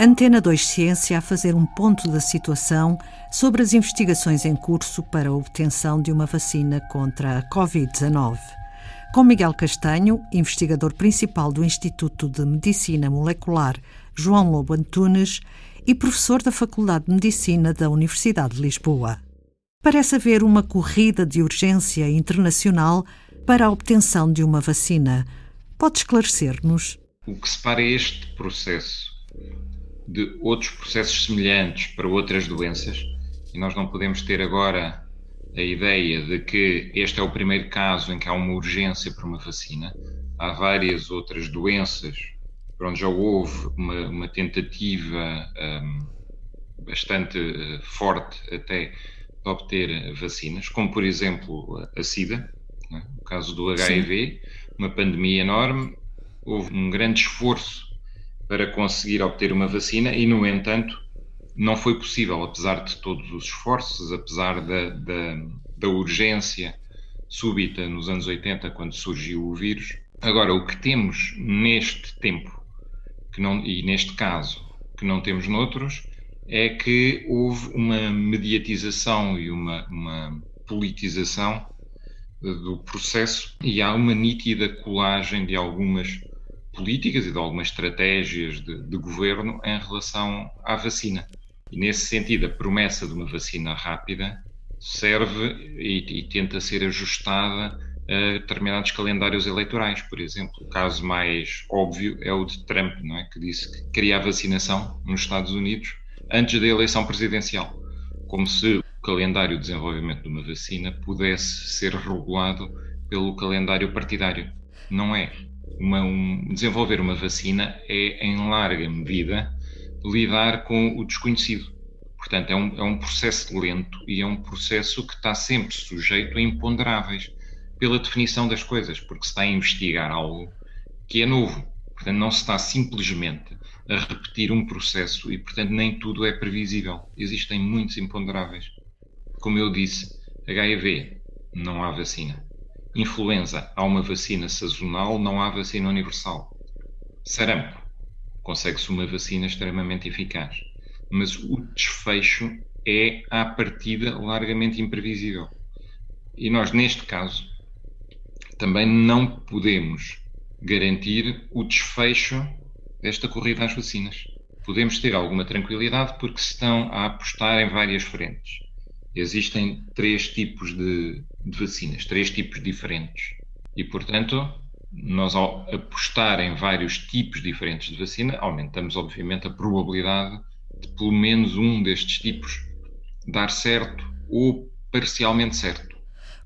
Antena 2 Ciência a fazer um ponto da situação sobre as investigações em curso para a obtenção de uma vacina contra a Covid-19. Com Miguel Castanho, investigador principal do Instituto de Medicina Molecular João Lobo Antunes e professor da Faculdade de Medicina da Universidade de Lisboa. Parece haver uma corrida de urgência internacional para a obtenção de uma vacina. Pode esclarecer-nos? O que separa este processo de outros processos semelhantes para outras doenças, e nós não podemos ter agora a ideia de que este é o primeiro caso em que há uma urgência para uma vacina. Há várias outras doenças para onde já houve uma, uma tentativa um, bastante eh, forte até de obter vacinas, como por exemplo a SIDA, né? o caso do HIV, Sim. uma pandemia enorme, houve um grande esforço para conseguir obter uma vacina e, no entanto, não foi possível, apesar de todos os esforços, apesar da, da, da urgência súbita nos anos 80, quando surgiu o vírus. Agora, o que temos neste tempo, que não, e neste caso, que não temos noutros, é que houve uma mediatização e uma, uma politização do processo e há uma nítida colagem de algumas políticas e de algumas estratégias de, de, governo em relação à vacina. E nesse sentido, a promessa de uma vacina rápida serve e, e tenta ser ajustada a determinados calendários eleitorais. Por exemplo, o caso mais óbvio é o de Trump, não é? que disse que queria a vacinação nos Estados Unidos antes da eleição presidencial, como se o calendário de desenvolvimento de uma vacina pudesse ser regulado pelo calendário partidário. Não é. Uma, um, desenvolver uma vacina é, em larga medida, lidar com o desconhecido. Portanto, é um, é um processo lento e é um processo que está sempre sujeito a imponderáveis, pela definição das coisas, porque se está a investigar algo que é novo. Portanto, não se está simplesmente a repetir um processo e, portanto, nem tudo é previsível. Existem muitos imponderáveis. Como eu disse, HIV, não há vacina. Influenza, há uma vacina sazonal, não há vacina universal. Sarampo, consegue-se uma vacina extremamente eficaz. Mas o desfecho é, à partida, largamente imprevisível. E nós, neste caso, também não podemos garantir o desfecho desta corrida às vacinas. Podemos ter alguma tranquilidade porque se estão a apostar em várias frentes. Existem três tipos de, de vacinas, três tipos diferentes. E, portanto, nós ao apostar em vários tipos diferentes de vacina, aumentamos, obviamente, a probabilidade de pelo menos um destes tipos dar certo ou parcialmente certo.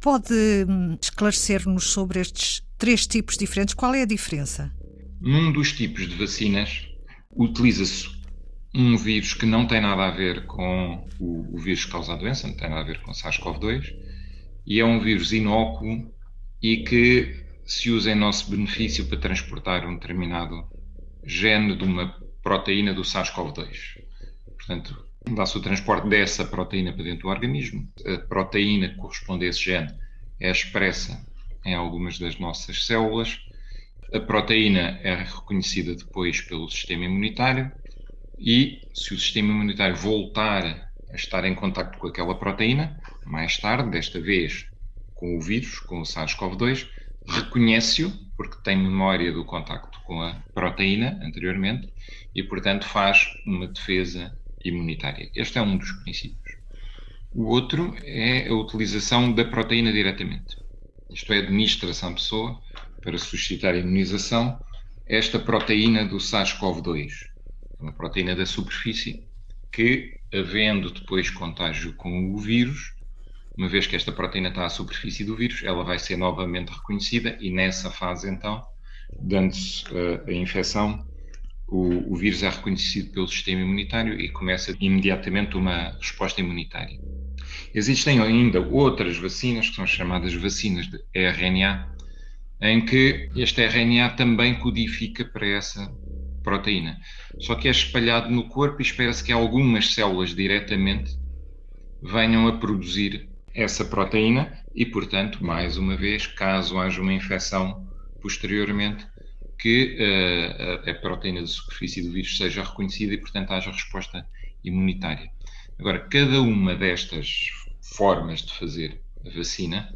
Pode hum, esclarecer-nos sobre estes três tipos diferentes? Qual é a diferença? Num dos tipos de vacinas, utiliza-se um vírus que não tem nada a ver com o, o vírus que causa a doença, não tem nada a ver com SARS-CoV-2, e é um vírus inócuo e que se usa em nosso benefício para transportar um determinado gene de uma proteína do SARS-CoV-2. Portanto, dá-se o transporte dessa proteína para dentro do organismo. A proteína que corresponde a esse gene é expressa em algumas das nossas células a proteína é reconhecida depois pelo sistema imunitário e, se o sistema imunitário voltar a estar em contato com aquela proteína, mais tarde, desta vez com o vírus, com o SARS-CoV-2, reconhece-o, porque tem memória do contacto com a proteína anteriormente e, portanto, faz uma defesa imunitária. Este é um dos princípios. O outro é a utilização da proteína diretamente. Isto é, administra-se à pessoa para suscitar imunização esta proteína do SARS-CoV-2, uma proteína da superfície que, havendo depois contágio com o vírus, uma vez que esta proteína está à superfície do vírus, ela vai ser novamente reconhecida e nessa fase então, dando-se uh, a infecção, o, o, vírus é reconhecido pelo sistema imunitário e começa imediatamente uma resposta imunitária. Existem ainda outras vacinas, que são chamadas vacinas de RNA, em que este RNA também codifica para essa proteína. Só que é espalhado no corpo e espera-se que algumas células diretamente venham a produzir essa proteína e, portanto, mais uma vez, caso haja uma infecção posteriormente, que uh, a, a, proteína de superfície do vírus seja reconhecida e, portanto, haja resposta imunitária. Agora, cada uma destas formas de fazer a vacina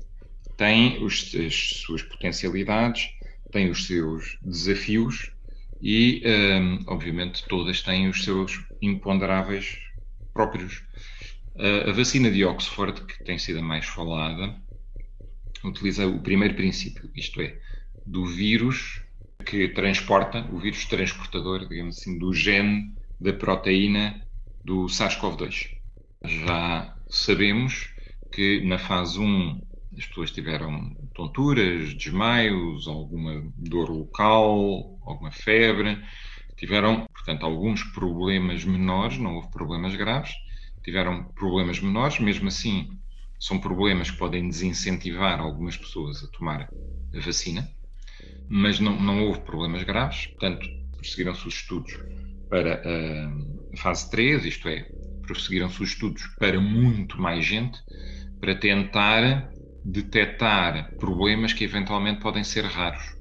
tem os, as suas potencialidades, tem os seus desafios e, um, obviamente, todas têm os seus imponderáveis próprios. A vacina de Oxford, que tem sido a mais falada, utiliza o primeiro princípio, isto é, do vírus que transporta, o vírus transportador, digamos assim, do gene da proteína do SARS-CoV-2. Já sabemos que na fase 1 as pessoas tiveram tonturas, desmaios, alguma dor local, alguma febre, tiveram, portanto, alguns problemas menores, não houve problemas graves, tiveram problemas menores, mesmo assim, são problemas que podem desincentivar algumas pessoas a tomar a vacina, mas não, não houve problemas graves, portanto, prosseguiram-se os estudos para a fase 3, isto é, prosseguiram-se os estudos para muito mais gente, para tentar detectar problemas que eventualmente podem ser raros.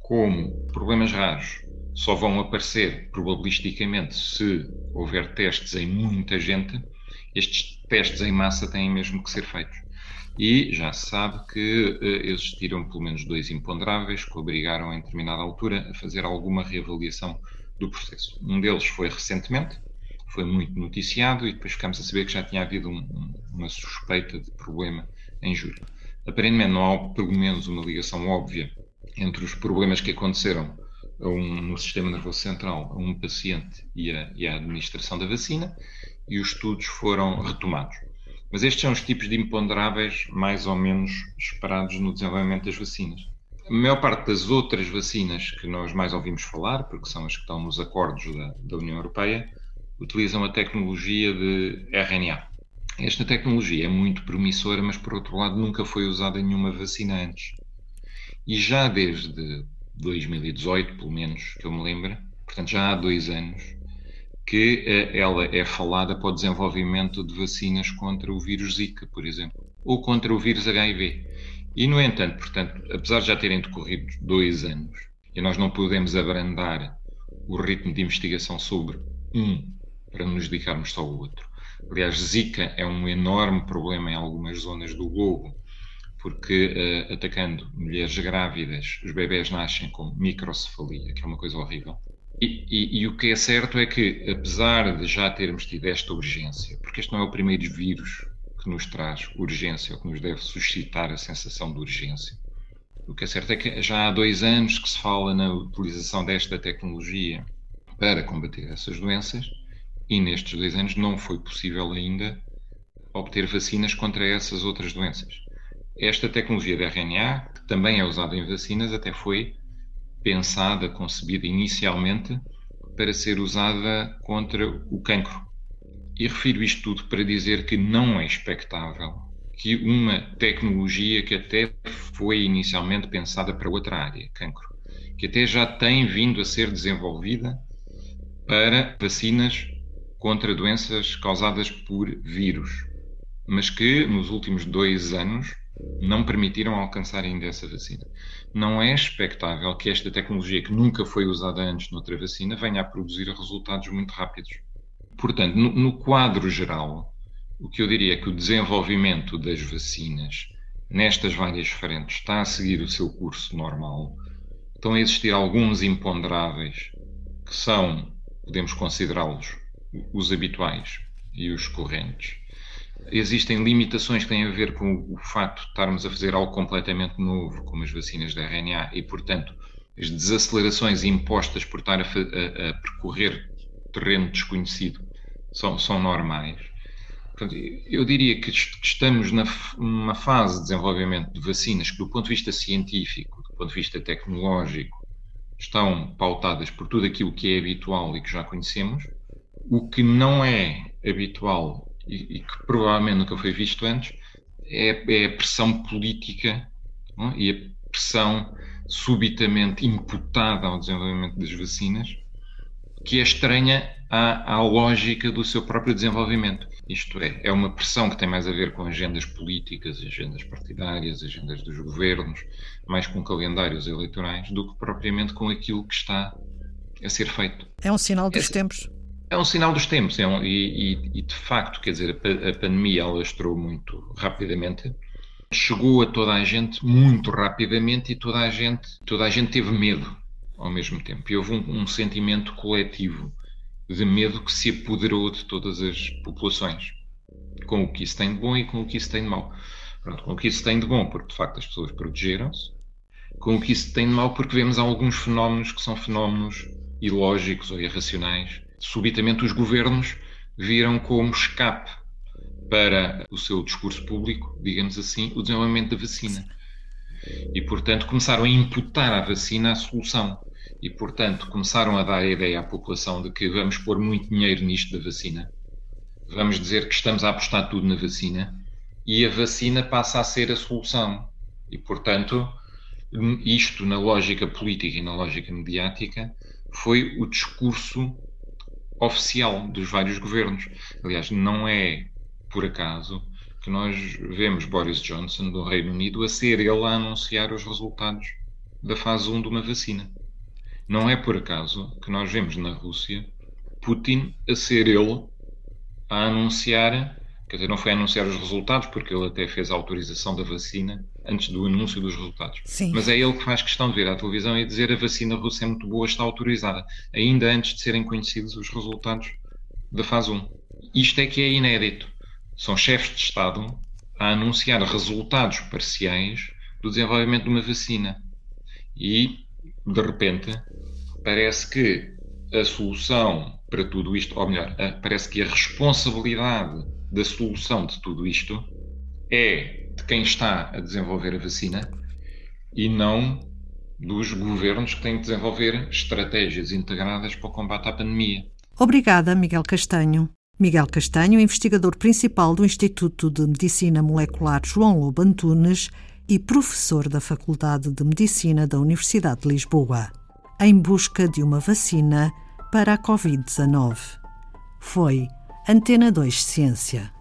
Como problemas raros só vão aparecer probabilisticamente se houver testes em muita gente, estes testes em massa têm mesmo que ser feitos. E já se sabe que uh, existiram pelo menos dois imponderáveis que obrigaram em determinada altura a fazer alguma reavaliação do processo. Um deles foi recentemente, foi muito noticiado e depois ficamos a saber que já tinha havido um, uma suspeita de problema em julho. Aparentemente não há pelo menos uma ligação óbvia entre os problemas que aconteceram um, no sistema nervoso central a um paciente e a, e a administração da vacina e os estudos foram retomados. Mas estes são os tipos de imponderáveis mais ou menos esperados no desenvolvimento das vacinas. A maior parte das outras vacinas que nós mais ouvimos falar, porque são as que estão nos acordos da, da União Europeia, utilizam a tecnologia de RNA. Esta tecnologia é muito promissora, mas por outro lado nunca foi usada em nenhuma vacina antes. E já desde 2018, pelo menos que eu me lembro, portanto já há dois anos, que eh, ela é falada para o desenvolvimento de vacinas contra o vírus Zika, por exemplo, ou contra o vírus HIV. E, no entanto, portanto, apesar de já terem decorrido dois anos, e nós não podemos abrandar o ritmo de investigação sobre um para nos dedicarmos só ao outro. Aliás, Zika é um enorme problema em algumas zonas do globo, porque uh, atacando mulheres grávidas, os bebés nascem com microcefalia, que é uma coisa horrível. E, e, e, o que é certo é que, apesar de já termos tido esta urgência, porque este não é o primeiro vírus que nos traz urgência, ou que nos deve suscitar a sensação de urgência, o que é certo é que já há dois anos que se fala na utilização desta tecnologia para combater essas doenças e nestes dois anos não foi possível ainda obter vacinas contra essas outras doenças. Esta tecnologia de RNA, que também é usada em vacinas, até foi pensada, concebida inicialmente para ser usada contra o cancro. E refiro isto tudo para dizer que não é expectável que uma tecnologia que até foi inicialmente pensada para outra área, cancro, que até já tem vindo a ser desenvolvida para vacinas contra doenças causadas por vírus, mas que nos últimos dois anos não permitiram alcançar ainda essa vacina. Não é expectável que esta tecnologia, que nunca foi usada antes noutra vacina, venha a produzir resultados muito rápidos. Portanto, no, no quadro geral, o que eu diria é que o desenvolvimento das vacinas nestas várias frentes está a seguir o seu curso normal. Estão a existir alguns imponderáveis que são, podemos considerá-los, os habituais e os correntes. Existem limitações que têm a ver com o facto de estarmos a fazer algo completamente novo, como as vacinas de RNA, e, portanto, as desacelerações impostas por estar a, a, a percorrer terreno desconhecido são, são normais. Portanto, eu diria que estamos numa fase de desenvolvimento de vacinas que, do ponto de vista científico, do ponto de vista tecnológico, estão pautadas por tudo aquilo que é habitual e que já conhecemos, o que não é habitual e, e que provavelmente nunca foi visto antes é, é a pressão política é? e a pressão subitamente imputada ao desenvolvimento das vacinas, que é estranha à, à, lógica do seu próprio desenvolvimento. Isto é, é uma pressão que tem mais a ver com agendas políticas, agendas partidárias, agendas dos governos, mais com calendários eleitorais, do que propriamente com aquilo que está a ser feito. É um sinal dos é, tempos. É um sinal dos tempos, é um, e, e, e, de facto, quer dizer, a, a pandemia alastrou muito rapidamente, chegou a toda a gente muito rapidamente e toda a gente, toda a gente teve medo ao mesmo tempo. E houve um, um sentimento coletivo de medo que se apoderou de todas as populações, com o que isso tem de bom e com o que isso tem de mau. Pronto, com o que isso tem de bom, porque de facto as pessoas protegeram-se, com o que isso tem de mau, porque vemos alguns fenómenos que são fenómenos ilógicos ou irracionais. Subitamente os governos viram como escape para o seu discurso público, digamos assim, o desenvolvimento da vacina. E, portanto, começaram a imputar à vacina a solução e, portanto, começaram a dar a ideia à população de que vamos pôr muito dinheiro nisto da vacina, vamos dizer que estamos a apostar tudo na vacina e a vacina passa a ser a solução. E, portanto, isto na lógica política e na lógica mediática foi o discurso oficial dos vários governos. Aliás, não é por acaso que nós vemos Boris Johnson do Reino Unido a ser ele a anunciar os resultados da fase 1 de uma vacina. Não é por acaso que nós vemos na Rússia Putin a ser ele a anunciar, quer dizer, não foi anunciar os resultados, porque ele até fez a autorização da vacina antes do anúncio dos resultados. Sim. Mas é ele que faz questão de vir à televisão e dizer a vacina russa é muito boa, está autorizada, ainda antes de serem conhecidos os resultados da fase 1. Isto é que é inédito. São chefes de Estado a anunciar resultados parciais do desenvolvimento de uma vacina. E, de repente, parece que a solução para tudo isto, ou melhor, parece que a responsabilidade da solução de tudo isto é de quem está a desenvolver a vacina e não dos governos que têm de desenvolver estratégias integradas para o combate à pandemia. Obrigada, Miguel Castanho. Miguel Castanho, investigador principal do Instituto de Medicina Molecular João Lobo Antunes e professor da Faculdade de Medicina da Universidade de Lisboa em busca de uma vacina para a Covid-19. Foi Antena 2 Ciência.